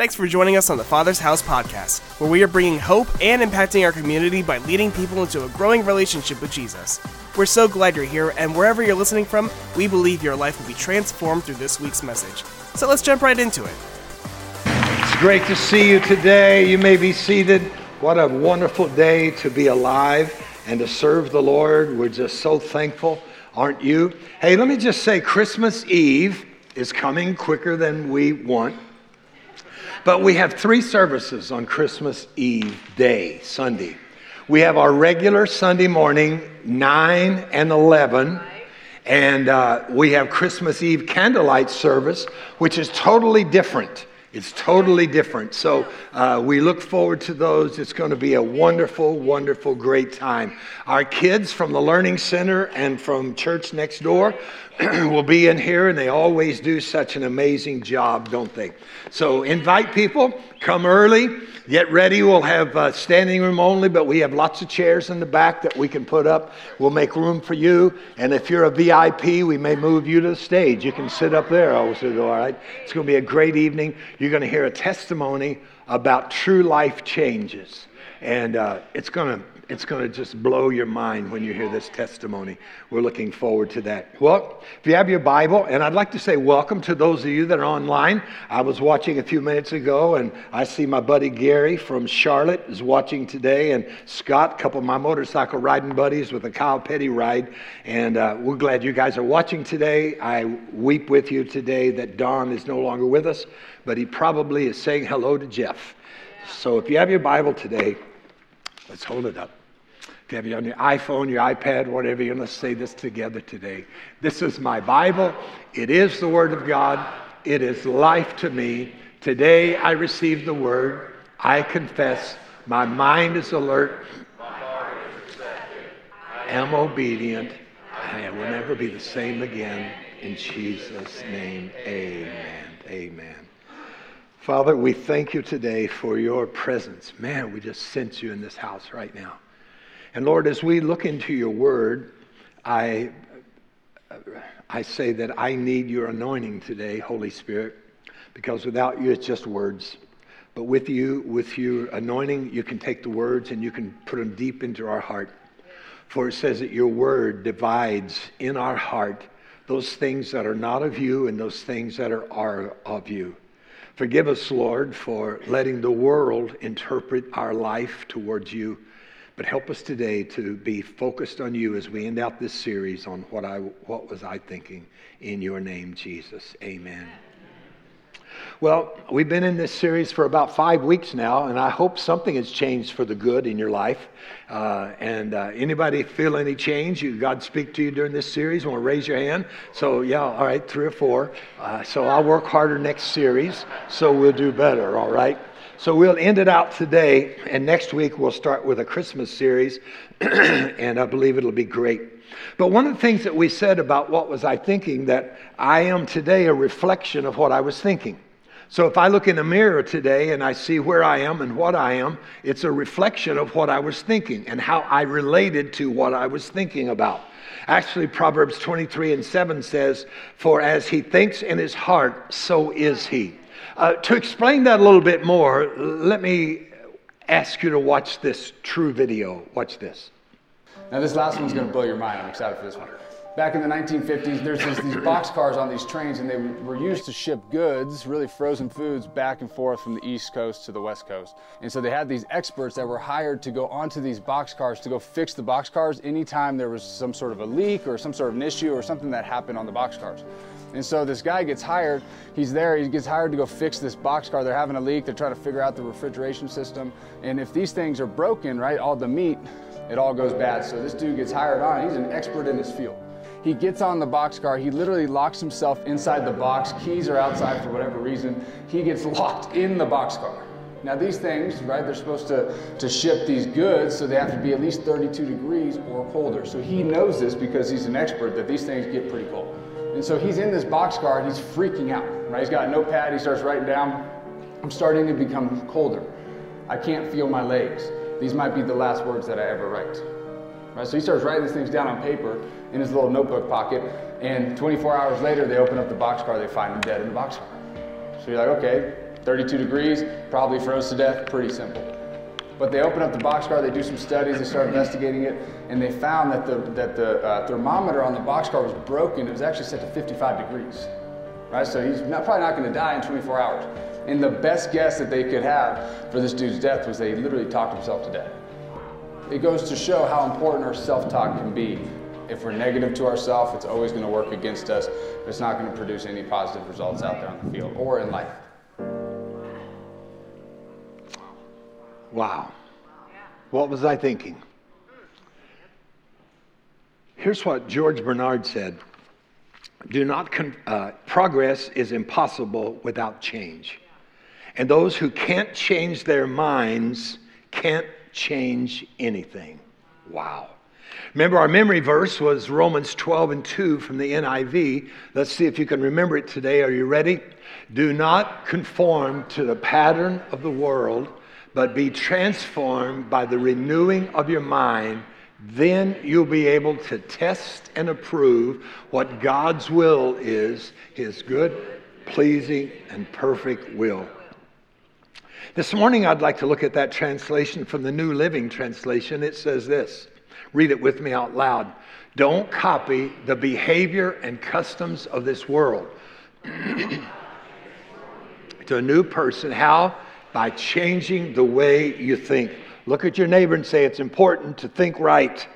Thanks for joining us on the Father's House podcast, where we are bringing hope and impacting our community by leading people into a growing relationship with Jesus. We're so glad you're here, and wherever you're listening from, we believe your life will be transformed through this week's message. So let's jump right into it. It's great to see you today. You may be seated. What a wonderful day to be alive and to serve the Lord. We're just so thankful, aren't you? Hey, let me just say Christmas Eve is coming quicker than we want. But we have three services on Christmas Eve day, Sunday. We have our regular Sunday morning, 9 and 11. And uh, we have Christmas Eve candlelight service, which is totally different. It's totally different. So uh, we look forward to those. It's going to be a wonderful, wonderful, great time. Our kids from the Learning Center and from Church Next Door will be in here, and they always do such an amazing job, don't they? So invite people, come early, get ready. We'll have uh, standing room only, but we have lots of chairs in the back that we can put up. We'll make room for you. And if you're a VIP, we may move you to the stage. You can sit up there also, all right? It's going to be a great evening. You're going to hear a testimony about true life changes. And uh, it's going to it's going to just blow your mind when you hear this testimony. We're looking forward to that. Well, if you have your Bible, and I'd like to say welcome to those of you that are online. I was watching a few minutes ago, and I see my buddy Gary from Charlotte is watching today, and Scott, a couple of my motorcycle riding buddies with a Kyle Petty ride. And uh, we're glad you guys are watching today. I weep with you today that Don is no longer with us, but he probably is saying hello to Jeff. So if you have your Bible today, let's hold it up. You have it on your iPhone, your iPad, whatever, you're going to say this together today. This is my Bible. It is the Word of God. It is life to me. Today I receive the Word. I confess. My mind is alert. I am obedient. I will never be the same again. In Jesus' name, amen. Amen. Father, we thank you today for your presence. Man, we just sense you in this house right now. And Lord, as we look into your word, I, I say that I need your anointing today, Holy Spirit, because without you, it's just words. But with you, with your anointing, you can take the words and you can put them deep into our heart. For it says that your word divides in our heart those things that are not of you and those things that are, are of you. Forgive us, Lord, for letting the world interpret our life towards you. But help us today to be focused on you as we end out this series on what I what was I thinking in your name, Jesus. Amen. Well, we've been in this series for about five weeks now, and I hope something has changed for the good in your life. Uh, and uh, anybody feel any change? You, God speak to you during this series? Want to raise your hand? So yeah, all right, three or four. Uh, so I'll work harder next series, so we'll do better. All right. So we'll end it out today, and next week we'll start with a Christmas series, and I believe it'll be great. But one of the things that we said about what was I thinking, that I am today a reflection of what I was thinking. So if I look in a mirror today and I see where I am and what I am, it's a reflection of what I was thinking and how I related to what I was thinking about. Actually, Proverbs 23 and 7 says, For as he thinks in his heart, so is he. Uh, to explain that a little bit more, let me ask you to watch this true video. Watch this. Now, this last one's going to blow your mind. I'm excited for this one. Back in the 1950s, there's these, these boxcars on these trains, and they were used to ship goods, really frozen foods, back and forth from the East Coast to the West Coast. And so they had these experts that were hired to go onto these boxcars to go fix the boxcars anytime there was some sort of a leak or some sort of an issue or something that happened on the boxcars. And so this guy gets hired. He's there. He gets hired to go fix this boxcar. They're having a leak. They're trying to figure out the refrigeration system. And if these things are broken, right, all the meat, it all goes bad. So this dude gets hired on. He's an expert in his field. He gets on the boxcar. He literally locks himself inside the box. Keys are outside for whatever reason. He gets locked in the boxcar. Now these things, right, they're supposed to, to ship these goods, so they have to be at least 32 degrees or colder. So he knows this because he's an expert that these things get pretty cold. And so he's in this boxcar and he's freaking out, right? He's got a notepad, he starts writing down, I'm starting to become colder. I can't feel my legs. These might be the last words that I ever write. Right? So he starts writing these things down on paper in his little notebook pocket, and 24 hours later, they open up the boxcar, they find him dead in the boxcar. So you're like, okay, 32 degrees, probably froze to death, pretty simple. But they open up the boxcar, they do some studies, they start investigating it, and they found that the, that the uh, thermometer on the boxcar was broken. It was actually set to 55 degrees. Right? So he's not, probably not going to die in 24 hours. And the best guess that they could have for this dude's death was they literally talked himself to death. It goes to show how important our self talk can be. If we're negative to ourselves, it's always going to work against us. It's not going to produce any positive results out there on the field or in life. Wow. What was I thinking? Here's what George Bernard said Do not, con- uh, progress is impossible without change. And those who can't change their minds can't change anything. Wow. Remember, our memory verse was Romans 12 and 2 from the NIV. Let's see if you can remember it today. Are you ready? Do not conform to the pattern of the world but be transformed by the renewing of your mind. Then you'll be able to test and approve what God's will is, his good, pleasing, and perfect will. This morning, I'd like to look at that translation from the New Living Translation. It says this read it with me out loud. Don't copy the behavior and customs of this world. to a new person, how? By changing the way you think. Look at your neighbor and say, It's important to think right.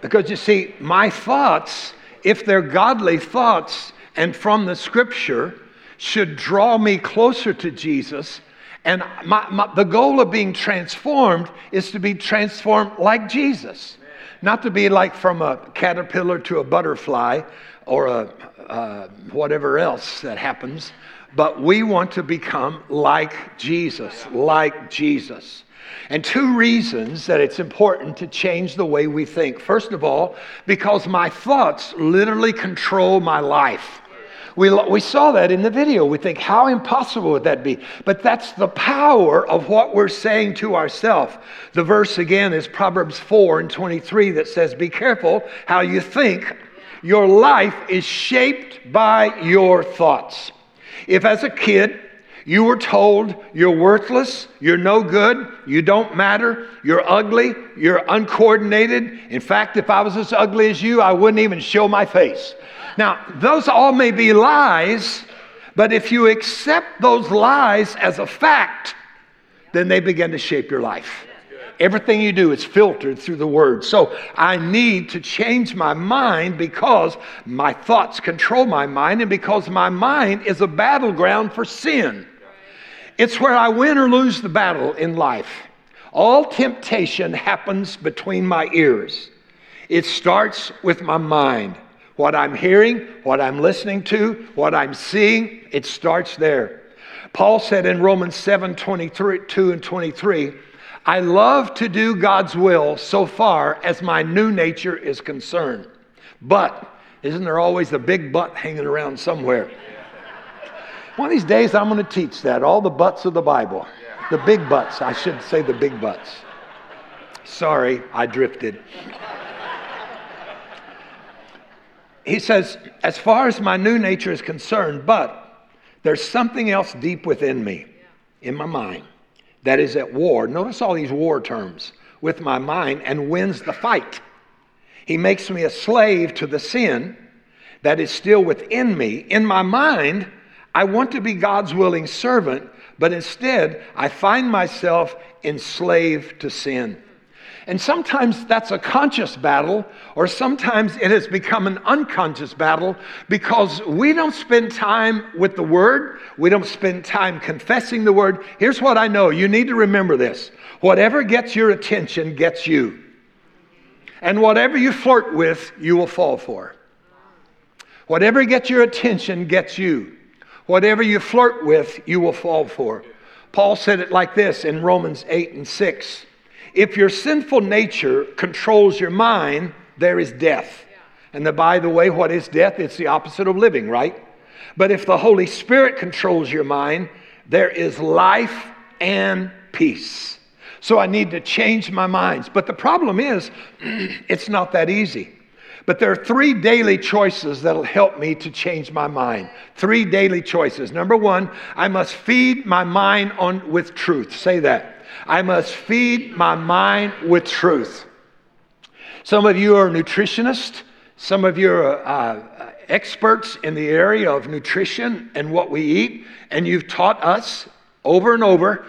Because you see, my thoughts, if they're godly thoughts and from the scripture, should draw me closer to Jesus. And my, my, the goal of being transformed is to be transformed like Jesus, not to be like from a caterpillar to a butterfly or a, uh, whatever else that happens but we want to become like Jesus, like Jesus. And two reasons that it's important to change the way we think. First of all, because my thoughts literally control my life. We, we saw that in the video. We think, how impossible would that be? But that's the power of what we're saying to ourselves. The verse again is Proverbs 4 and 23 that says, Be careful how you think. Your life is shaped by your thoughts. If as a kid you were told you're worthless, you're no good, you don't matter, you're ugly, you're uncoordinated. In fact, if I was as ugly as you, I wouldn't even show my face. Now, those all may be lies, but if you accept those lies as a fact, then they begin to shape your life. Everything you do is filtered through the word. So I need to change my mind because my thoughts control my mind and because my mind is a battleground for sin. It's where I win or lose the battle in life. All temptation happens between my ears. It starts with my mind. What I'm hearing, what I'm listening to, what I'm seeing, it starts there. Paul said in Romans 7 23, 2 and 23, I love to do God's will so far as my new nature is concerned. But, isn't there always a big but hanging around somewhere? One of these days, I'm going to teach that all the buts of the Bible. The big buts. I should say the big buts. Sorry, I drifted. He says, as far as my new nature is concerned, but there's something else deep within me, in my mind that is at war. Notice all these war terms with my mind and wins the fight. He makes me a slave to the sin that is still within me. In my mind, I want to be God's willing servant, but instead, I find myself enslaved to sin. And sometimes that's a conscious battle, or sometimes it has become an unconscious battle because we don't spend time with the Word. We don't spend time confessing the Word. Here's what I know you need to remember this whatever gets your attention gets you. And whatever you flirt with, you will fall for. Whatever gets your attention gets you. Whatever you flirt with, you will fall for. Paul said it like this in Romans 8 and 6. If your sinful nature controls your mind, there is death. And the, by the way, what is death? It's the opposite of living, right? But if the Holy Spirit controls your mind, there is life and peace. So I need to change my minds. But the problem is, it's not that easy. But there are three daily choices that'll help me to change my mind. Three daily choices. Number one, I must feed my mind on with truth. Say that. I must feed my mind with truth. Some of you are nutritionists. Some of you are uh, experts in the area of nutrition and what we eat, and you've taught us over and over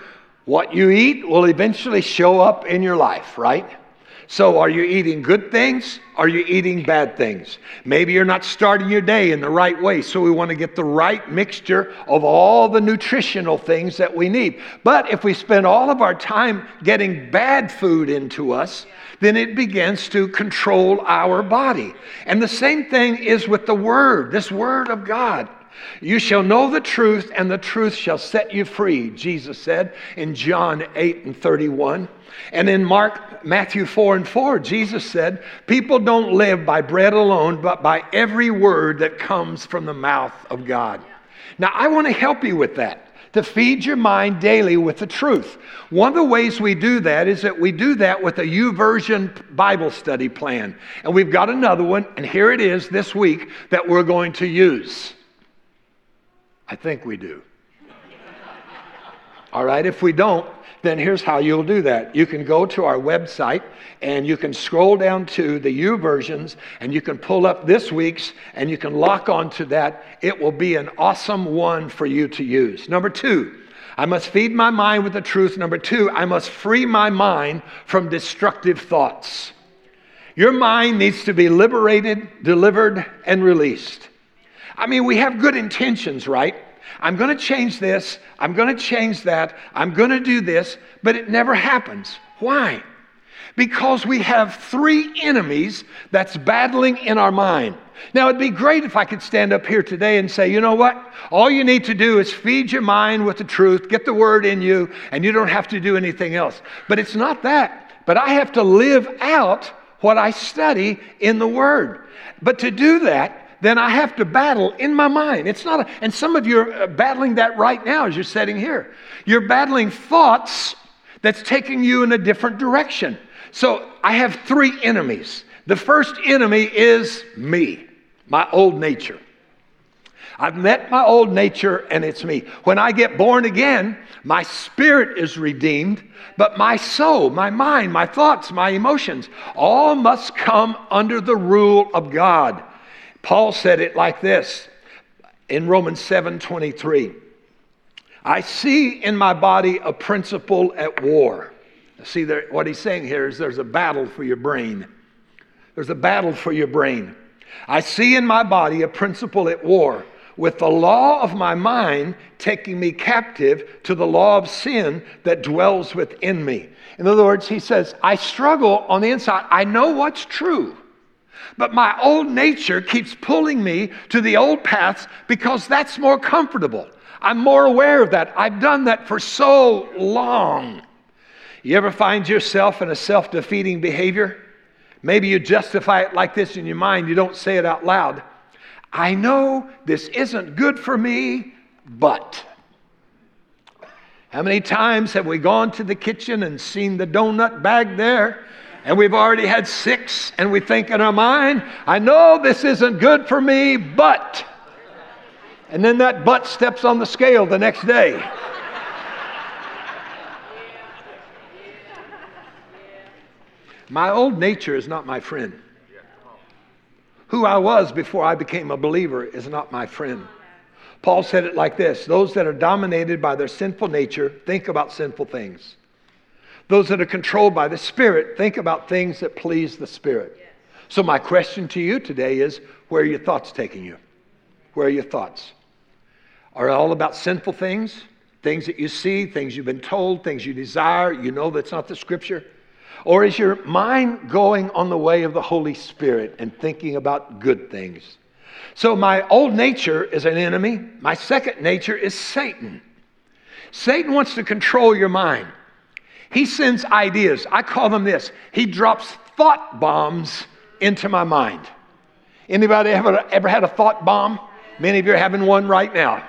what you eat will eventually show up in your life, right? So, are you eating good things? Are you eating bad things? Maybe you're not starting your day in the right way. So, we want to get the right mixture of all the nutritional things that we need. But if we spend all of our time getting bad food into us, then it begins to control our body. And the same thing is with the Word, this Word of God. You shall know the truth, and the truth shall set you free, Jesus said in John 8 and 31. And in Mark, Matthew 4 and 4, Jesus said, People don't live by bread alone, but by every word that comes from the mouth of God. Now, I want to help you with that, to feed your mind daily with the truth. One of the ways we do that is that we do that with a YouVersion Bible study plan. And we've got another one, and here it is this week that we're going to use. I think we do. All right, if we don't, then here's how you'll do that. You can go to our website and you can scroll down to the YouVersions and you can pull up this week's and you can lock onto that. It will be an awesome one for you to use. Number two, I must feed my mind with the truth. Number two, I must free my mind from destructive thoughts. Your mind needs to be liberated, delivered, and released. I mean, we have good intentions, right? I'm going to change this. I'm going to change that. I'm going to do this. But it never happens. Why? Because we have three enemies that's battling in our mind. Now, it'd be great if I could stand up here today and say, you know what? All you need to do is feed your mind with the truth, get the word in you, and you don't have to do anything else. But it's not that. But I have to live out what I study in the word. But to do that, then I have to battle in my mind. It's not, a, and some of you are uh, battling that right now as you're sitting here. You're battling thoughts that's taking you in a different direction. So I have three enemies. The first enemy is me, my old nature. I've met my old nature and it's me. When I get born again, my spirit is redeemed, but my soul, my mind, my thoughts, my emotions, all must come under the rule of God. Paul said it like this in Romans 7 23. I see in my body a principle at war. See, there, what he's saying here is there's a battle for your brain. There's a battle for your brain. I see in my body a principle at war with the law of my mind taking me captive to the law of sin that dwells within me. In other words, he says, I struggle on the inside. I know what's true. But my old nature keeps pulling me to the old paths because that's more comfortable. I'm more aware of that. I've done that for so long. You ever find yourself in a self defeating behavior? Maybe you justify it like this in your mind, you don't say it out loud. I know this isn't good for me, but. How many times have we gone to the kitchen and seen the donut bag there? And we've already had six, and we think in our mind, I know this isn't good for me, but. And then that butt steps on the scale the next day. My old nature is not my friend. Who I was before I became a believer is not my friend. Paul said it like this Those that are dominated by their sinful nature think about sinful things. Those that are controlled by the Spirit think about things that please the Spirit. So, my question to you today is where are your thoughts taking you? Where are your thoughts? Are all about sinful things? Things that you see, things you've been told, things you desire, you know that's not the scripture? Or is your mind going on the way of the Holy Spirit and thinking about good things? So, my old nature is an enemy. My second nature is Satan. Satan wants to control your mind. He sends ideas. I call them this. He drops thought bombs into my mind. Anybody ever, ever had a thought bomb? Many of you are having one right now.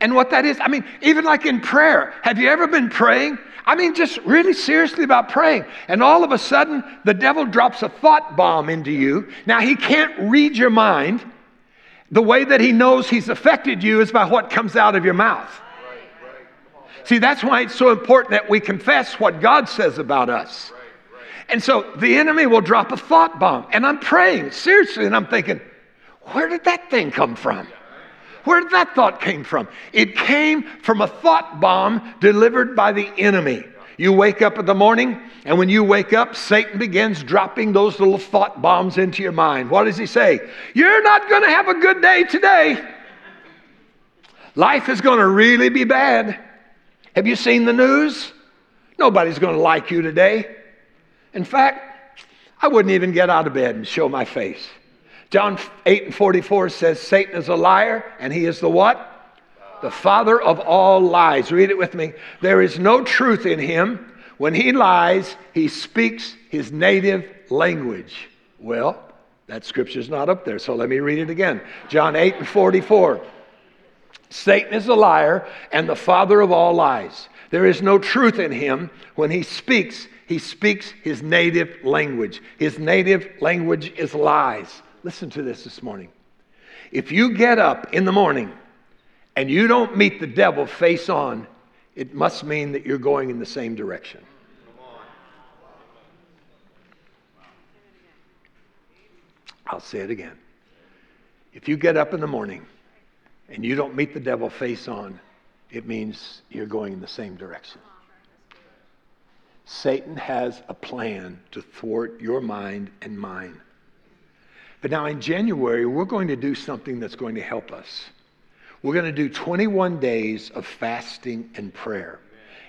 And what that is, I mean, even like in prayer, have you ever been praying? I mean, just really seriously about praying. And all of a sudden, the devil drops a thought bomb into you. Now, he can't read your mind. The way that he knows he's affected you is by what comes out of your mouth. See, that's why it's so important that we confess what God says about us. And so the enemy will drop a thought bomb. And I'm praying seriously, and I'm thinking, where did that thing come from? Where did that thought came from? It came from a thought bomb delivered by the enemy. You wake up in the morning, and when you wake up, Satan begins dropping those little thought bombs into your mind. What does he say? You're not going to have a good day today. Life is going to really be bad. Have you seen the news? Nobody's going to like you today. In fact, I wouldn't even get out of bed and show my face. John 8 and 44 says, Satan is a liar, and he is the what? The father of all lies. Read it with me. There is no truth in him. When he lies, he speaks his native language. Well, that scripture's not up there, so let me read it again. John 8 and 44. Satan is a liar and the father of all lies. There is no truth in him. When he speaks, he speaks his native language. His native language is lies. Listen to this this morning. If you get up in the morning and you don't meet the devil face on, it must mean that you're going in the same direction. I'll say it again. If you get up in the morning and you don't meet the devil face on, it means you're going in the same direction. Satan has a plan to thwart your mind and mine. But now in January, we're going to do something that's going to help us. We're going to do 21 days of fasting and prayer.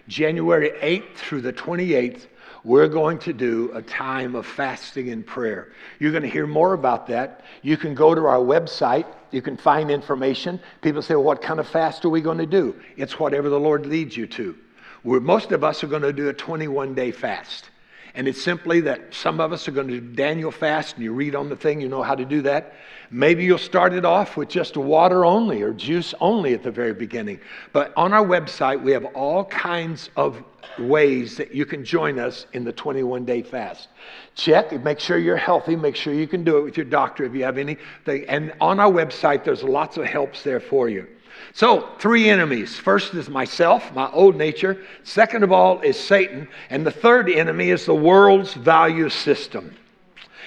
January 8th through the 28th, we're going to do a time of fasting and prayer. You're going to hear more about that. You can go to our website, you can find information. People say, well, What kind of fast are we going to do? It's whatever the Lord leads you to. We're, most of us are going to do a 21 day fast. And it's simply that some of us are going to do Daniel fast, and you read on the thing, you know how to do that. Maybe you'll start it off with just water only or juice only at the very beginning. But on our website, we have all kinds of ways that you can join us in the 21 day fast. Check, make sure you're healthy, make sure you can do it with your doctor if you have anything. And on our website, there's lots of helps there for you. So, three enemies. First is myself, my old nature. Second of all is Satan. And the third enemy is the world's value system.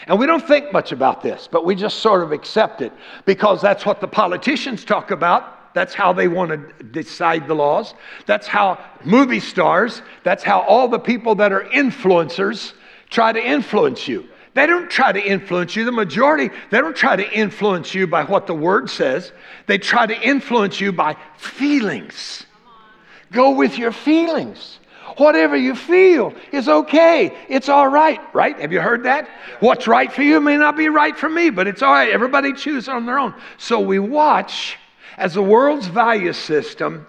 And we don't think much about this, but we just sort of accept it because that's what the politicians talk about. That's how they want to decide the laws. That's how movie stars, that's how all the people that are influencers try to influence you. They don't try to influence you. The majority, they don't try to influence you by what the word says. They try to influence you by feelings. Go with your feelings. Whatever you feel is okay. It's all right, right? Have you heard that? What's right for you may not be right for me, but it's all right. Everybody chooses on their own. So we watch as the world's value system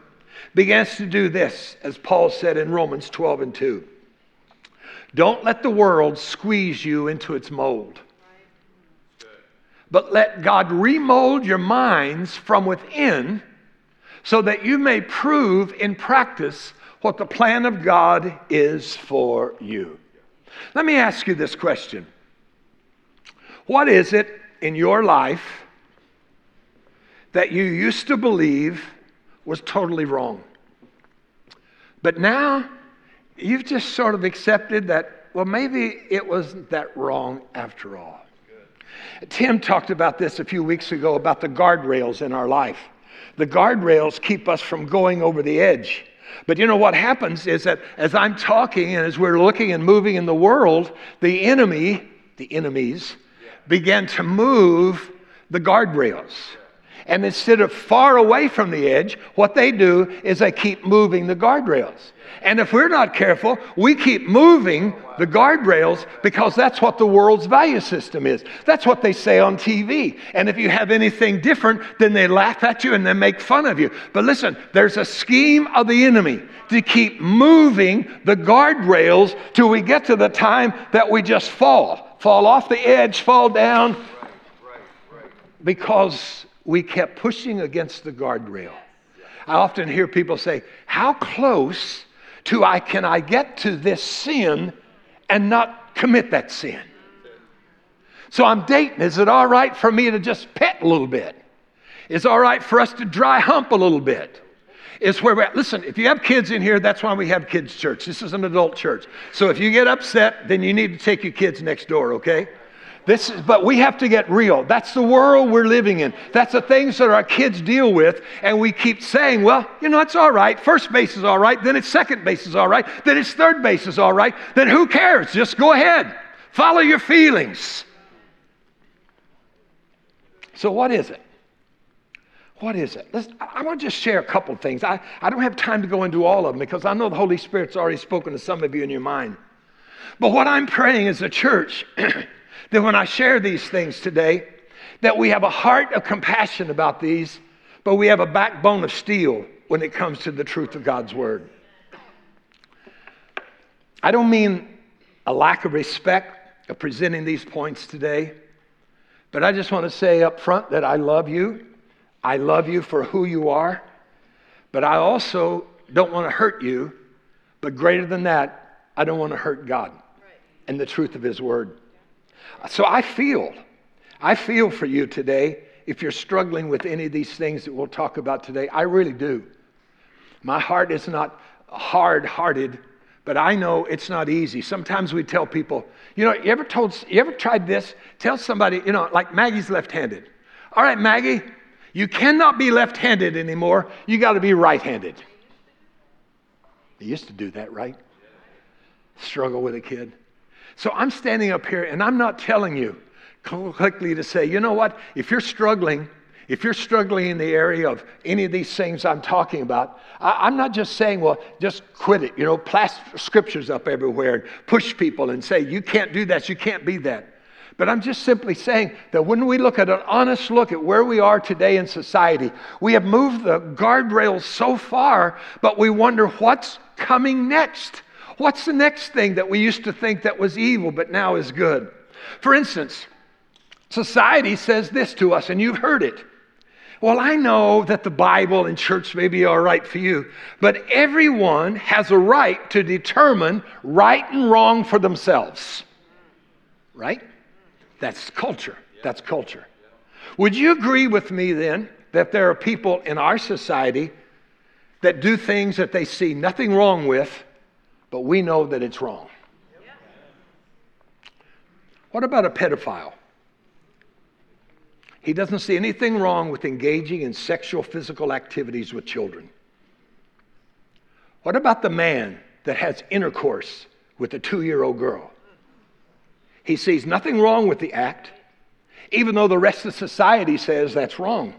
begins to do this, as Paul said in Romans 12 and 2. Don't let the world squeeze you into its mold. But let God remold your minds from within so that you may prove in practice what the plan of God is for you. Let me ask you this question What is it in your life that you used to believe was totally wrong? But now you've just sort of accepted that, well, maybe it wasn't that wrong after all. Tim talked about this a few weeks ago about the guardrails in our life. The guardrails keep us from going over the edge. But you know what happens is that as I'm talking and as we're looking and moving in the world, the enemy, the enemies, began to move the guardrails. And instead of far away from the edge, what they do is they keep moving the guardrails. And if we're not careful, we keep moving the guardrails because that's what the world's value system is. That's what they say on TV. And if you have anything different, then they laugh at you and they make fun of you. But listen, there's a scheme of the enemy to keep moving the guardrails till we get to the time that we just fall, fall off the edge, fall down, because we kept pushing against the guardrail. I often hear people say, How close to I can I get to this sin and not commit that sin? So I'm dating. Is it all right for me to just pet a little bit? Is it all right for us to dry hump a little bit? Is where we're at. Listen, if you have kids in here, that's why we have kids' church. This is an adult church. So if you get upset, then you need to take your kids next door, okay? This is, but we have to get real. That's the world we're living in. That's the things that our kids deal with. And we keep saying, well, you know, it's all right. First base is all right. Then it's second base is all right. Then it's third base is all right. Then who cares? Just go ahead. Follow your feelings. So, what is it? What is it? Let's, I want to just share a couple things. I, I don't have time to go into all of them because I know the Holy Spirit's already spoken to some of you in your mind. But what I'm praying as a church, that when I share these things today, that we have a heart of compassion about these, but we have a backbone of steel when it comes to the truth of God's Word. I don't mean a lack of respect of presenting these points today. But I just want to say up front that I love you. I love you for who you are. But I also don't want to hurt you. But greater than that, I don't want to hurt God and the truth of His Word. So I feel, I feel for you today if you're struggling with any of these things that we'll talk about today. I really do. My heart is not hard hearted, but I know it's not easy. Sometimes we tell people, you know, you ever told, you ever tried this? Tell somebody, you know, like Maggie's left handed. All right, Maggie, you cannot be left handed anymore. You got to be right handed. They used to do that, right? Struggle with a kid. So I'm standing up here and I'm not telling you quickly to say, you know what? If you're struggling, if you're struggling in the area of any of these things I'm talking about, I, am not just saying, well, just quit it, you know, plaster scriptures up everywhere and push people and say, you can't do that, you can't be that. But I'm just simply saying that when we look at an honest look at where we are today in society, we have moved the guardrails so far, but we wonder what's coming next. What's the next thing that we used to think that was evil but now is good? For instance, society says this to us, and you've heard it. Well, I know that the Bible and church may be all right for you, but everyone has a right to determine right and wrong for themselves. Right? That's culture. That's culture. Would you agree with me then that there are people in our society that do things that they see nothing wrong with, but we know that it's wrong? What about a pedophile? He doesn't see anything wrong with engaging in sexual physical activities with children. What about the man that has intercourse with a two year old girl? He sees nothing wrong with the act, even though the rest of society says that's wrong.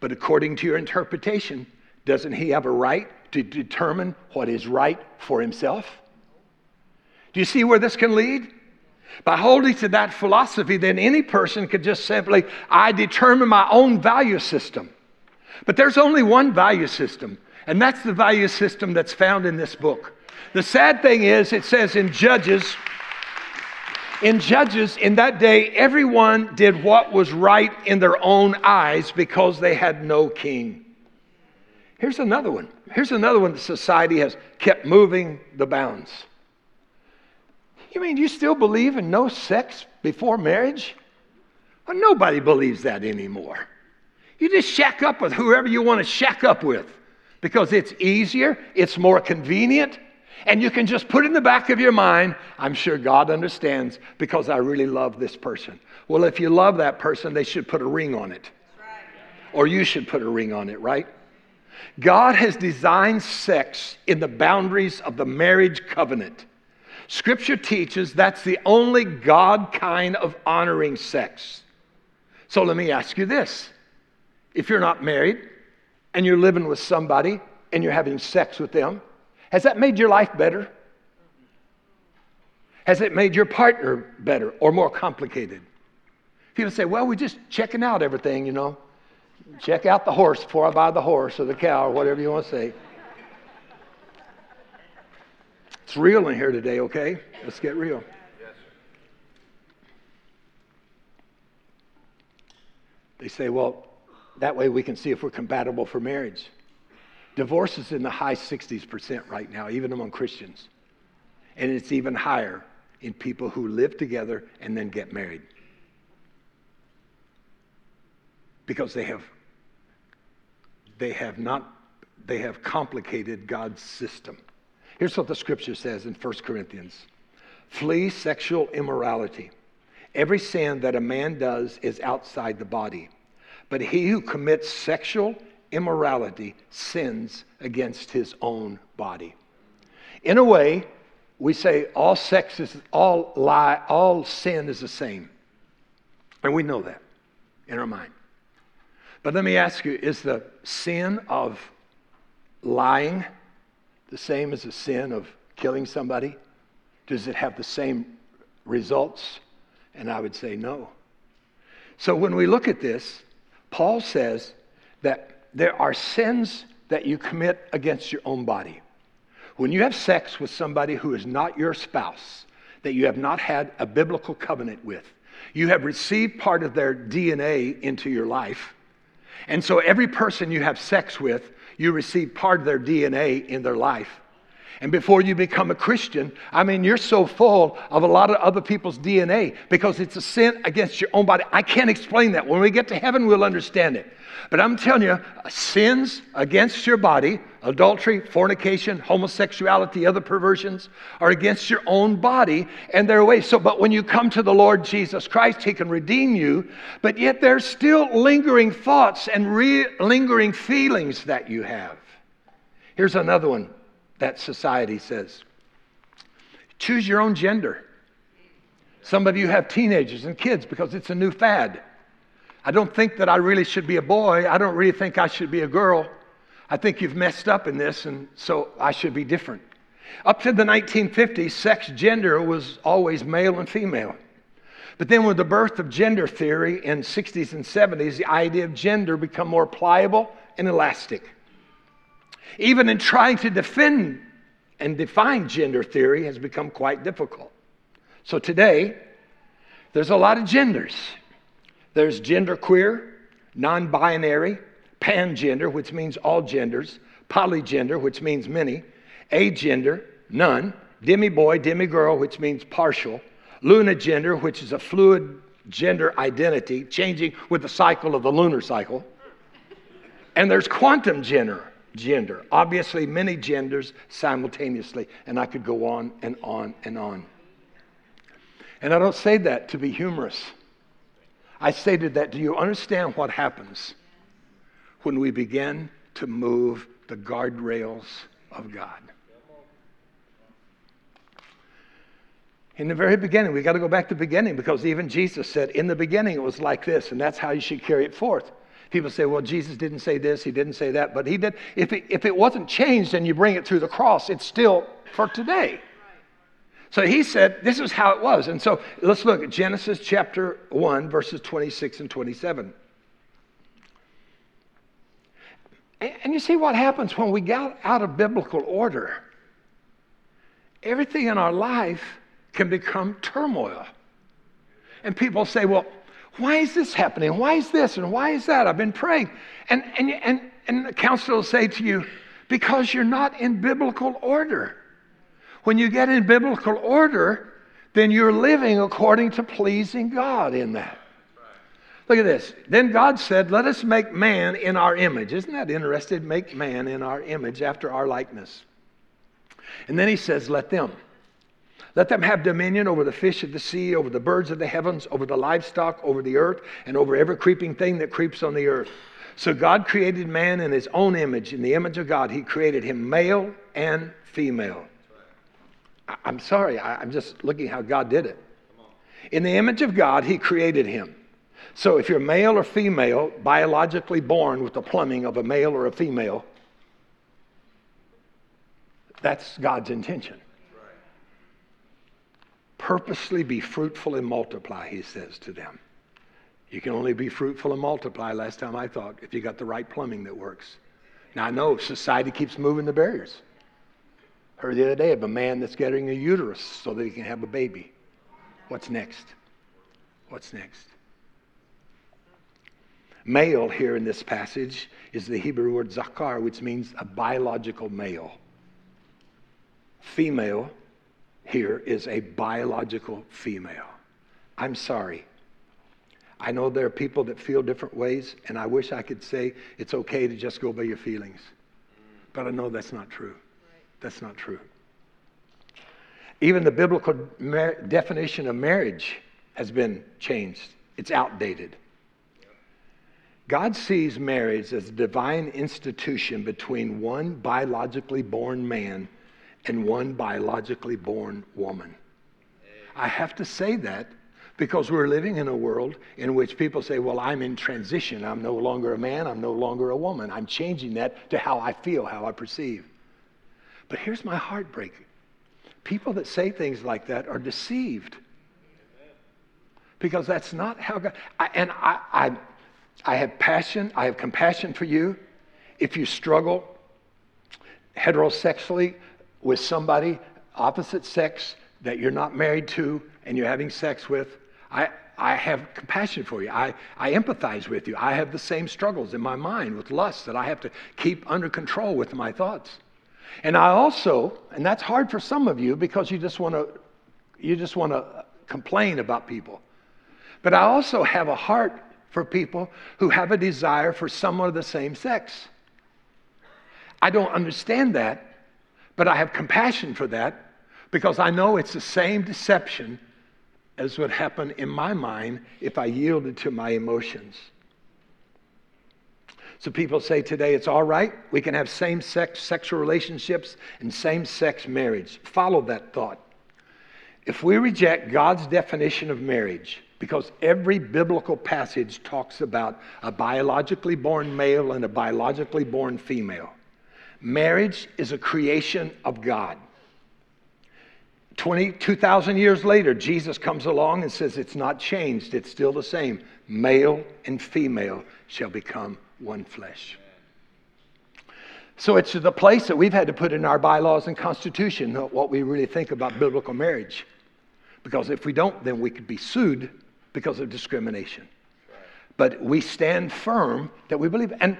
But according to your interpretation, doesn't he have a right to determine what is right for himself? Do you see where this can lead? By holding to that philosophy, then any person could just simply, I determine my own value system. But there's only one value system, and that's the value system that's found in this book. The sad thing is, it says in Judges, in Judges, in that day, everyone did what was right in their own eyes because they had no king. Here's another one. Here's another one that society has kept moving the bounds. You mean you still believe in no sex before marriage? Well, nobody believes that anymore. You just shack up with whoever you want to shack up with because it's easier, it's more convenient, and you can just put in the back of your mind, I'm sure God understands because I really love this person. Well, if you love that person, they should put a ring on it. Or you should put a ring on it, right? God has designed sex in the boundaries of the marriage covenant. Scripture teaches that's the only God kind of honoring sex. So let me ask you this if you're not married and you're living with somebody and you're having sex with them, has that made your life better? Has it made your partner better or more complicated? People say, well, we're just checking out everything, you know. Check out the horse before I buy the horse or the cow or whatever you want to say. It's real in here today, okay? Let's get real. They say, well, that way we can see if we're compatible for marriage. Divorce is in the high 60s percent right now, even among Christians. And it's even higher in people who live together and then get married. Because they have they have not they have complicated God's system. Here's what the scripture says in 1 Corinthians. Flee sexual immorality. Every sin that a man does is outside the body. But he who commits sexual immorality sins against his own body. In a way, we say all sex is all lie, all sin is the same. And we know that in our mind. But let me ask you, is the sin of lying the same as the sin of killing somebody? Does it have the same results? And I would say no. So when we look at this, Paul says that there are sins that you commit against your own body. When you have sex with somebody who is not your spouse, that you have not had a biblical covenant with, you have received part of their DNA into your life. And so every person you have sex with, you receive part of their DNA in their life. And before you become a Christian, I mean, you're so full of a lot of other people's DNA because it's a sin against your own body. I can't explain that. When we get to heaven, we'll understand it. But I'm telling you, sins against your body, adultery, fornication, homosexuality, other perversions, are against your own body and their ways. So, but when you come to the Lord Jesus Christ, He can redeem you, but yet there's still lingering thoughts and re- lingering feelings that you have. Here's another one that society says choose your own gender. Some of you have teenagers and kids because it's a new fad. I don't think that I really should be a boy. I don't really think I should be a girl. I think you've messed up in this, and so I should be different. Up to the 1950s, sex gender was always male and female. But then with the birth of gender theory in 60s and 70s, the idea of gender become more pliable and elastic. Even in trying to defend and define gender theory has become quite difficult. So today, there's a lot of genders. There's genderqueer, non binary, pangender, which means all genders, polygender, which means many, agender, none, demi boy, demi girl, which means partial, lunagender, which is a fluid gender identity, changing with the cycle of the lunar cycle. And there's quantum gender, gender, obviously many genders simultaneously, and I could go on and on and on. And I don't say that to be humorous. I stated that do you understand what happens when we begin to move the guardrails of God? In the very beginning, we got to go back to the beginning because even Jesus said, in the beginning it was like this, and that's how you should carry it forth. People say, well, Jesus didn't say this, he didn't say that, but he did. If it, if it wasn't changed and you bring it through the cross, it's still for today. So he said, This is how it was. And so let's look at Genesis chapter 1, verses 26 and 27. And you see what happens when we get out of biblical order. Everything in our life can become turmoil. And people say, Well, why is this happening? Why is this? And why is that? I've been praying. And, and, and, and the counselor will say to you, Because you're not in biblical order. When you get in biblical order, then you're living according to pleasing God in that. Look at this. Then God said, Let us make man in our image. Isn't that interesting? Make man in our image after our likeness. And then he says, Let them. Let them have dominion over the fish of the sea, over the birds of the heavens, over the livestock, over the earth, and over every creeping thing that creeps on the earth. So God created man in his own image. In the image of God, he created him male and female. I'm sorry, I'm just looking how God did it. In the image of God, He created him. So if you're male or female, biologically born with the plumbing of a male or a female, that's God's intention. Purposely be fruitful and multiply, He says to them. You can only be fruitful and multiply, last time I thought, if you got the right plumbing that works. Now I know society keeps moving the barriers. Heard the other day of a man that's getting a uterus so that he can have a baby. What's next? What's next? Male here in this passage is the Hebrew word zakar, which means a biological male. Female here is a biological female. I'm sorry. I know there are people that feel different ways, and I wish I could say it's okay to just go by your feelings. But I know that's not true. That's not true. Even the biblical mar- definition of marriage has been changed, it's outdated. God sees marriage as a divine institution between one biologically born man and one biologically born woman. I have to say that because we're living in a world in which people say, Well, I'm in transition. I'm no longer a man. I'm no longer a woman. I'm changing that to how I feel, how I perceive. But here's my heartbreak people that say things like that are deceived. Because that's not how God, I, and I, I, I have passion, I have compassion for you. If you struggle heterosexually with somebody opposite sex that you're not married to and you're having sex with, I, I have compassion for you. I, I empathize with you. I have the same struggles in my mind with lust that I have to keep under control with my thoughts. And I also, and that's hard for some of you because you just want to you just want to complain about people. But I also have a heart for people who have a desire for someone of the same sex. I don't understand that, but I have compassion for that because I know it's the same deception as would happen in my mind if I yielded to my emotions. So people say today it's all right, we can have same sex sexual relationships and same sex marriage. Follow that thought. If we reject God's definition of marriage, because every biblical passage talks about a biologically born male and a biologically born female, marriage is a creation of God. 22,000 years later, Jesus comes along and says, It's not changed, it's still the same. Male and female shall become one flesh. So it's the place that we've had to put in our bylaws and constitution what we really think about biblical marriage. Because if we don't, then we could be sued because of discrimination. But we stand firm that we believe. And,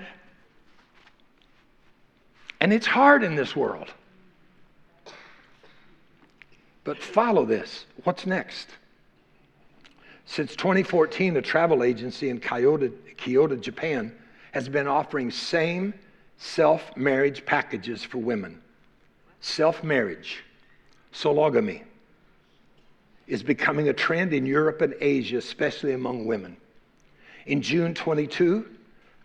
and it's hard in this world. But follow this. What's next? Since 2014, a travel agency in Kyoto, Kyoto, Japan, has been offering same self marriage packages for women. Self marriage, sologamy, is becoming a trend in Europe and Asia, especially among women. In June 22,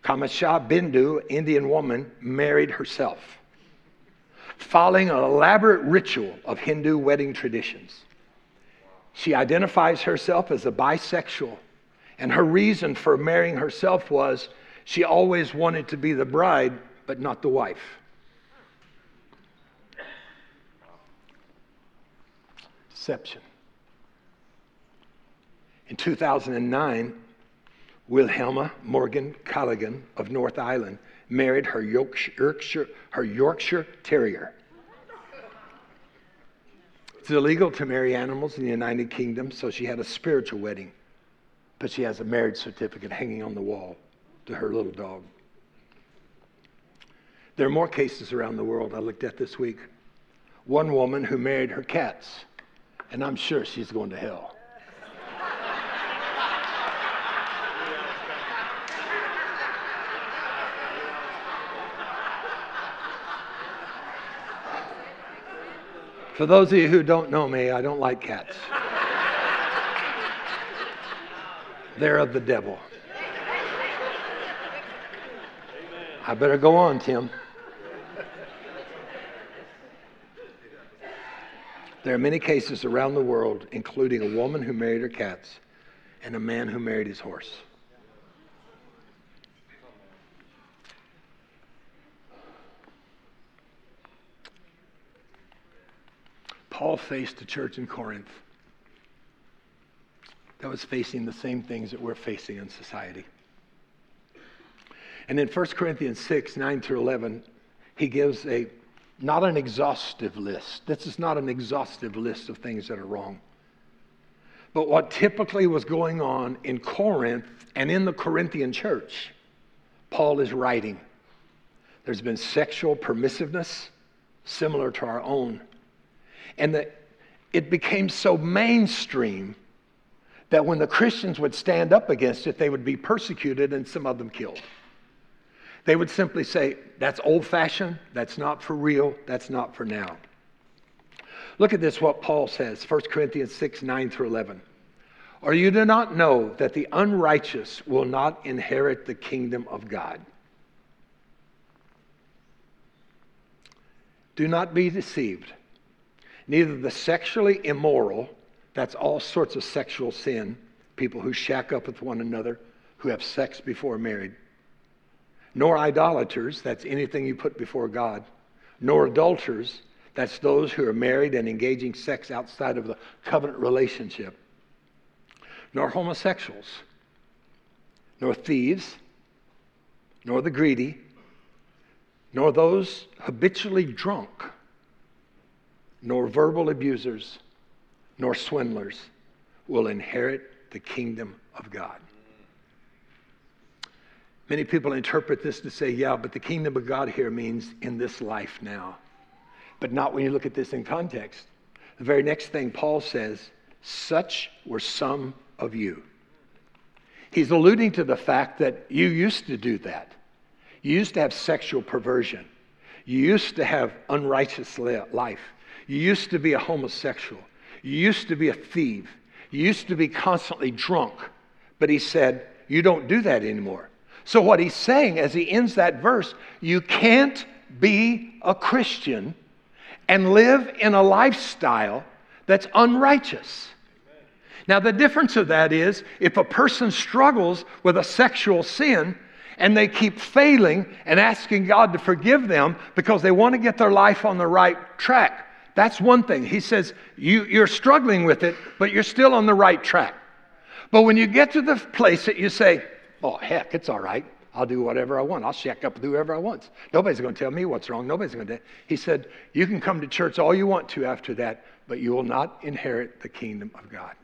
Kamasha Bindu, Indian woman, married herself following an elaborate ritual of Hindu wedding traditions. She identifies herself as a bisexual, and her reason for marrying herself was she always wanted to be the bride, but not the wife. Deception. In 2009, Wilhelma Morgan Colligan of North Island married her Yorkshire, her Yorkshire Terrier. It's illegal to marry animals in the United Kingdom, so she had a spiritual wedding, but she has a marriage certificate hanging on the wall to her little dog. There are more cases around the world I looked at this week. One woman who married her cats, and I'm sure she's going to hell. For those of you who don't know me, I don't like cats. They're of the devil. I better go on, Tim. There are many cases around the world, including a woman who married her cats and a man who married his horse. Paul faced the church in Corinth that was facing the same things that we're facing in society. And in 1 Corinthians 6, 9 through 11, he gives a not an exhaustive list. This is not an exhaustive list of things that are wrong. But what typically was going on in Corinth and in the Corinthian church, Paul is writing. There's been sexual permissiveness similar to our own. And that it became so mainstream that when the Christians would stand up against it, they would be persecuted and some of them killed. They would simply say, That's old fashioned, that's not for real, that's not for now. Look at this, what Paul says 1 Corinthians 6 9 through 11. Or you do not know that the unrighteous will not inherit the kingdom of God. Do not be deceived. Neither the sexually immoral, that's all sorts of sexual sin, people who shack up with one another, who have sex before married, nor idolaters, that's anything you put before God, nor adulterers, that's those who are married and engaging sex outside of the covenant relationship, nor homosexuals, nor thieves, nor the greedy, nor those habitually drunk, nor verbal abusers, nor swindlers will inherit the kingdom of God. Many people interpret this to say, yeah, but the kingdom of God here means in this life now. But not when you look at this in context. The very next thing Paul says, such were some of you. He's alluding to the fact that you used to do that. You used to have sexual perversion. You used to have unrighteous life. You used to be a homosexual. You used to be a thief. You used to be constantly drunk. But he said, You don't do that anymore. So, what he's saying as he ends that verse, you can't be a Christian and live in a lifestyle that's unrighteous. Now, the difference of that is if a person struggles with a sexual sin and they keep failing and asking God to forgive them because they want to get their life on the right track, that's one thing. He says you, you're struggling with it, but you're still on the right track. But when you get to the place that you say, oh, heck, it's all right. I'll do whatever I want. I'll shack up with whoever I want. Nobody's going to tell me what's wrong. Nobody's going to. He said, You can come to church all you want to after that, but you will not inherit the kingdom of God.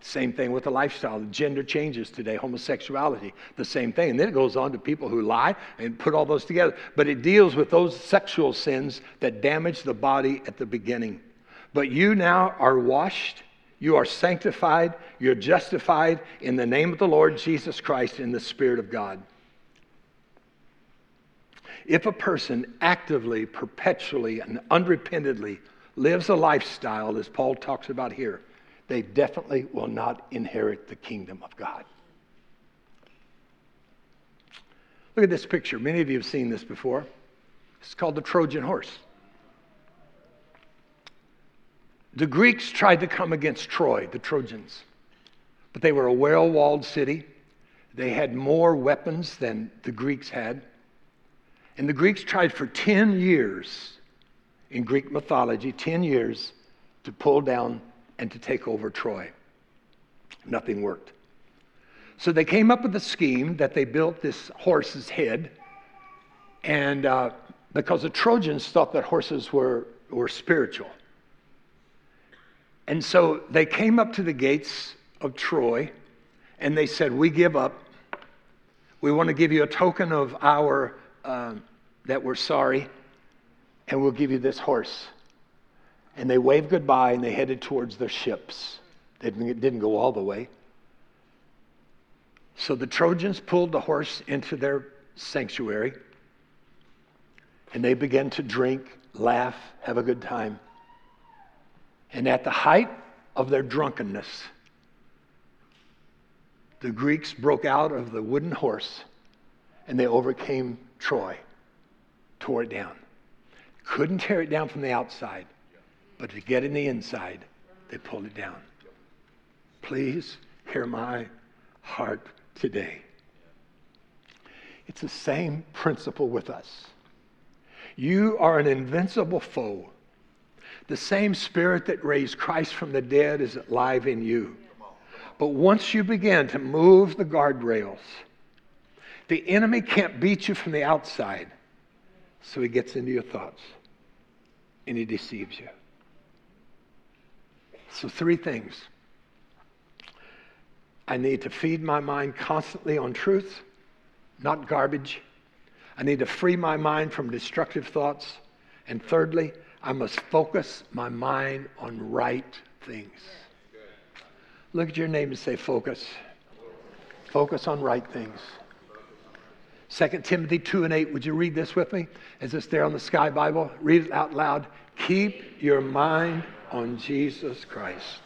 Same thing with the lifestyle. Gender changes today, homosexuality, the same thing. And then it goes on to people who lie and put all those together. But it deals with those sexual sins that damage the body at the beginning. But you now are washed you are sanctified, you're justified in the name of the Lord Jesus Christ in the Spirit of God. If a person actively, perpetually, and unrepentantly lives a lifestyle, as Paul talks about here, they definitely will not inherit the kingdom of God. Look at this picture. Many of you have seen this before. It's called the Trojan horse. The Greeks tried to come against Troy, the Trojans, but they were a well walled city. They had more weapons than the Greeks had. And the Greeks tried for 10 years in Greek mythology, 10 years to pull down and to take over Troy. Nothing worked. So they came up with a scheme that they built this horse's head. And uh, because the Trojans thought that horses were, were spiritual. And so they came up to the gates of Troy and they said, We give up. We want to give you a token of our, uh, that we're sorry, and we'll give you this horse. And they waved goodbye and they headed towards their ships. They didn't go all the way. So the Trojans pulled the horse into their sanctuary and they began to drink, laugh, have a good time. And at the height of their drunkenness, the Greeks broke out of the wooden horse and they overcame Troy, tore it down. Couldn't tear it down from the outside, but to get in the inside, they pulled it down. Please hear my heart today. It's the same principle with us. You are an invincible foe the same spirit that raised Christ from the dead is alive in you. But once you begin to move the guardrails, the enemy can't beat you from the outside. So he gets into your thoughts and he deceives you. So, three things. I need to feed my mind constantly on truth, not garbage. I need to free my mind from destructive thoughts. And thirdly, I must focus my mind on right things. Look at your name and say, focus. Focus on right things. 2 Timothy 2 and 8. Would you read this with me? Is this there on the Sky Bible? Read it out loud. Keep your mind on Jesus Christ.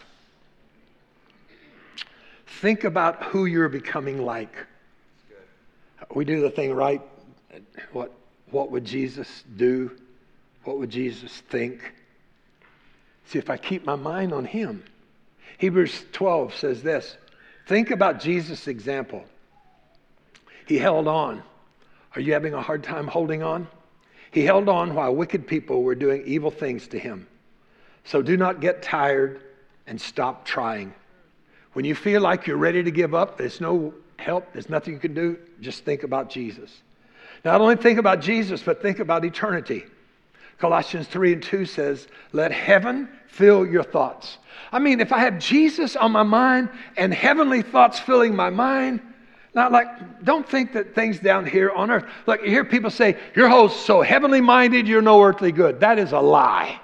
Think about who you're becoming like. We do the thing right. What, what would Jesus do? What would Jesus think? See, if I keep my mind on Him. Hebrews 12 says this Think about Jesus' example. He held on. Are you having a hard time holding on? He held on while wicked people were doing evil things to him. So do not get tired and stop trying. When you feel like you're ready to give up, there's no help, there's nothing you can do, just think about Jesus. Not only think about Jesus, but think about eternity. Colossians 3 and 2 says, Let heaven fill your thoughts. I mean, if I have Jesus on my mind and heavenly thoughts filling my mind, not like, don't think that things down here on earth. Look, you hear people say, You're so heavenly minded, you're no earthly good. That is a lie.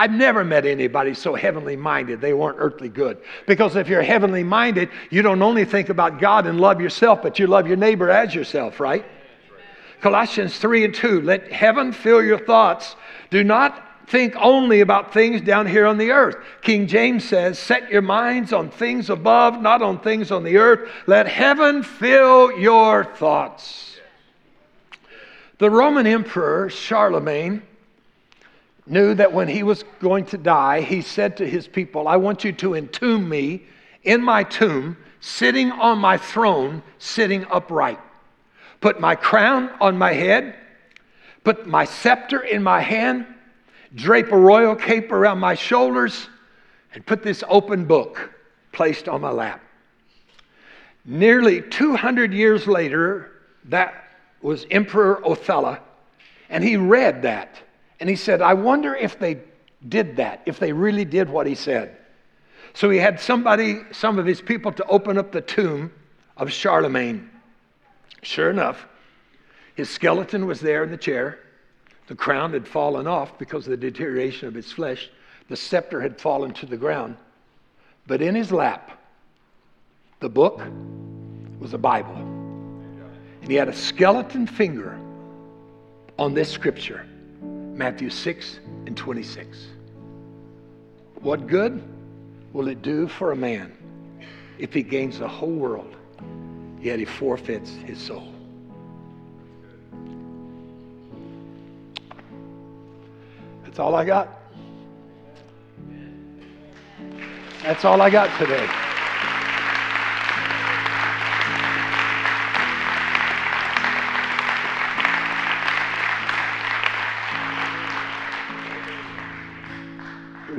I've never met anybody so heavenly minded they weren't earthly good. Because if you're heavenly minded, you don't only think about God and love yourself, but you love your neighbor as yourself, right? Colossians 3 and 2 let heaven fill your thoughts. Do not think only about things down here on the earth. King James says, Set your minds on things above, not on things on the earth. Let heaven fill your thoughts. The Roman Emperor Charlemagne knew that when he was going to die, he said to his people, I want you to entomb me in my tomb, sitting on my throne, sitting upright. Put my crown on my head, put my scepter in my hand, drape a royal cape around my shoulders, and put this open book placed on my lap. Nearly 200 years later, that was Emperor Othello, and he read that. And he said, I wonder if they did that, if they really did what he said. So he had somebody, some of his people, to open up the tomb of Charlemagne. Sure enough, his skeleton was there in the chair. The crown had fallen off because of the deterioration of his flesh. The scepter had fallen to the ground. But in his lap, the book was a Bible. And he had a skeleton finger on this scripture. Matthew 6 and 26. What good will it do for a man if he gains the whole world, yet he forfeits his soul? That's all I got. That's all I got today.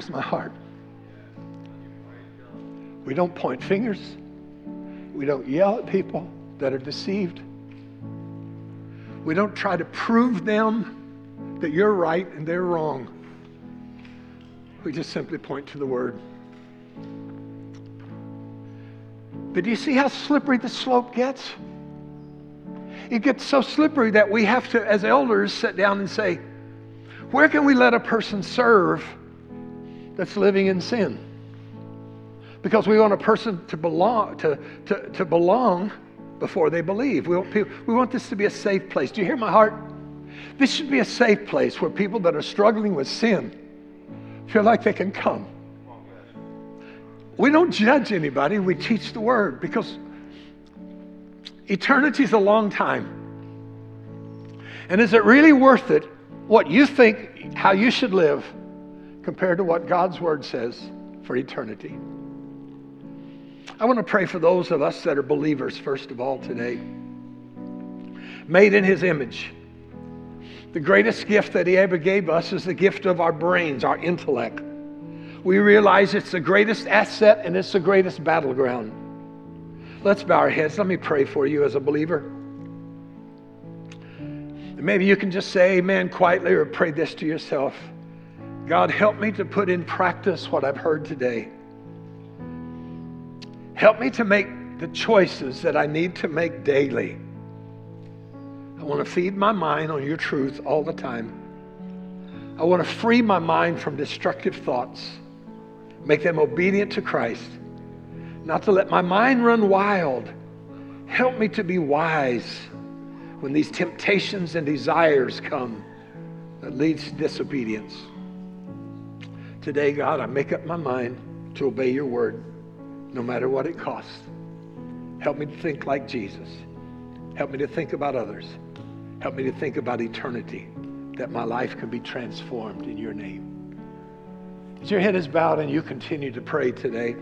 My heart. We don't point fingers. We don't yell at people that are deceived. We don't try to prove them that you're right and they're wrong. We just simply point to the Word. But do you see how slippery the slope gets? It gets so slippery that we have to, as elders, sit down and say, where can we let a person serve that's living in sin. Because we want a person to belong, to, to, to belong before they believe. We want, people, we want this to be a safe place. Do you hear my heart? This should be a safe place where people that are struggling with sin feel like they can come. We don't judge anybody, we teach the word because eternity is a long time. And is it really worth it what you think, how you should live? Compared to what God's word says for eternity. I want to pray for those of us that are believers, first of all, today. Made in his image. The greatest gift that he ever gave us is the gift of our brains, our intellect. We realize it's the greatest asset and it's the greatest battleground. Let's bow our heads. Let me pray for you as a believer. Maybe you can just say amen quietly or pray this to yourself. God, help me to put in practice what I've heard today. Help me to make the choices that I need to make daily. I want to feed my mind on your truth all the time. I want to free my mind from destructive thoughts, make them obedient to Christ, not to let my mind run wild. Help me to be wise when these temptations and desires come that leads to disobedience. Today, God, I make up my mind to obey your word, no matter what it costs. Help me to think like Jesus. Help me to think about others. Help me to think about eternity, that my life can be transformed in your name. As your head is bowed and you continue to pray today,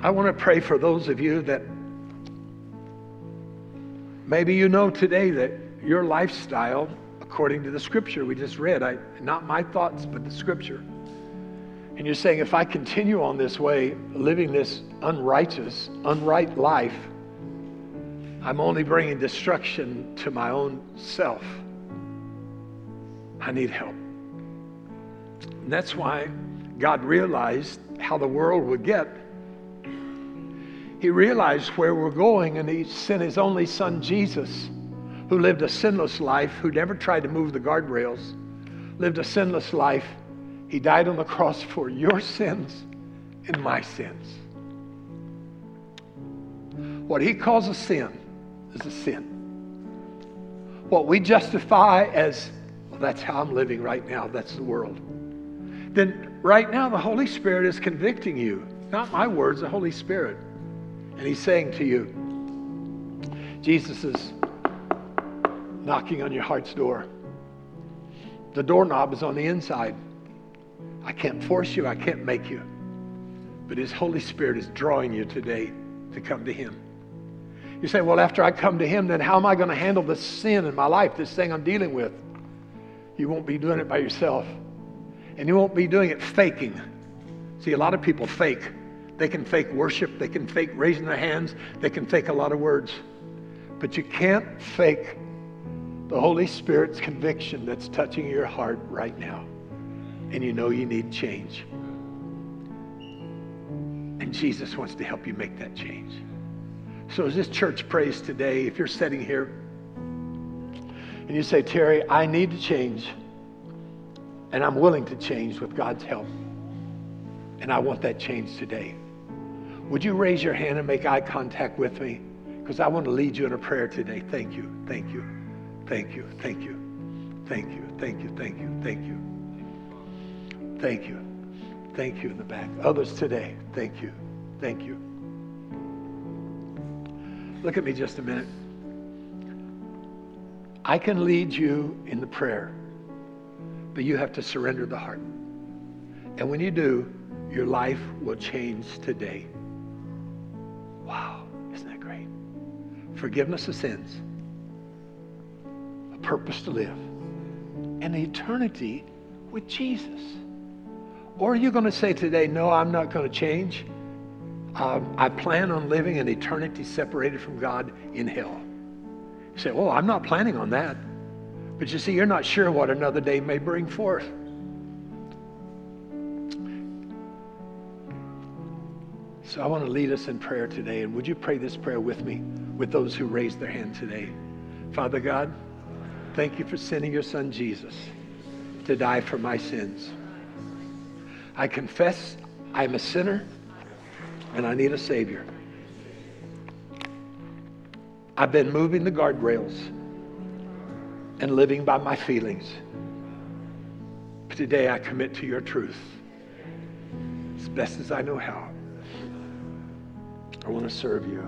I want to pray for those of you that maybe you know today that your lifestyle, according to the scripture we just read, I, not my thoughts, but the scripture. And you're saying, if I continue on this way, living this unrighteous, unright life, I'm only bringing destruction to my own self. I need help. And that's why God realized how the world would get. He realized where we're going, and He sent His only Son, Jesus, who lived a sinless life, who never tried to move the guardrails, lived a sinless life. He died on the cross for your sins and my sins. What He calls a sin is a sin. What we justify as, well, that's how I'm living right now, that's the world. Then right now, the Holy Spirit is convicting you. Not my words, the Holy Spirit. And He's saying to you, Jesus is knocking on your heart's door. The doorknob is on the inside. I can't force you, I can't make you. But His Holy Spirit is drawing you today to come to Him. You say, well, after I come to Him, then how am I going to handle this sin in my life, this thing I'm dealing with? You won't be doing it by yourself. And you won't be doing it faking. See, a lot of people fake. They can fake worship, they can fake raising their hands, they can fake a lot of words. But you can't fake the Holy Spirit's conviction that's touching your heart right now. And you know you need change. And Jesus wants to help you make that change. So as this church prays today, if you're sitting here and you say, Terry, I need to change, and I'm willing to change with God's help, and I want that change today, would you raise your hand and make eye contact with me? Because I want to lead you in a prayer today. Thank you, thank you, thank you, thank you, thank you, thank you, thank you, thank you, thank you, thank you in the back. Others today, thank you, thank you. Look at me just a minute. I can lead you in the prayer, but you have to surrender the heart. And when you do, your life will change today. Wow, isn't that great? Forgiveness of sins, purpose to live, and eternity with Jesus. Or are you going to say today, no, I'm not going to change? Um, I plan on living an eternity separated from God in hell. You say, well, I'm not planning on that. But you see, you're not sure what another day may bring forth. So I want to lead us in prayer today. And would you pray this prayer with me, with those who raised their hand today? Father God, thank you for sending your son Jesus to die for my sins. I confess I'm a sinner and I need a Savior. I've been moving the guardrails and living by my feelings. But today I commit to your truth as best as I know how. I want to serve you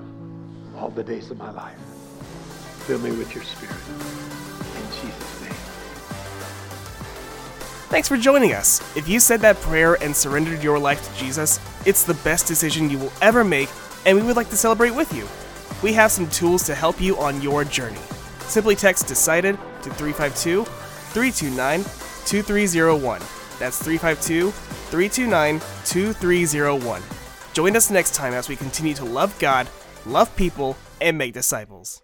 all the days of my life. Fill me with your spirit. Jesus' name. Thanks for joining us. If you said that prayer and surrendered your life to Jesus, it's the best decision you will ever make, and we would like to celebrate with you. We have some tools to help you on your journey. Simply text DECIDED to 352 329 2301. That's 352 329 2301. Join us next time as we continue to love God, love people, and make disciples.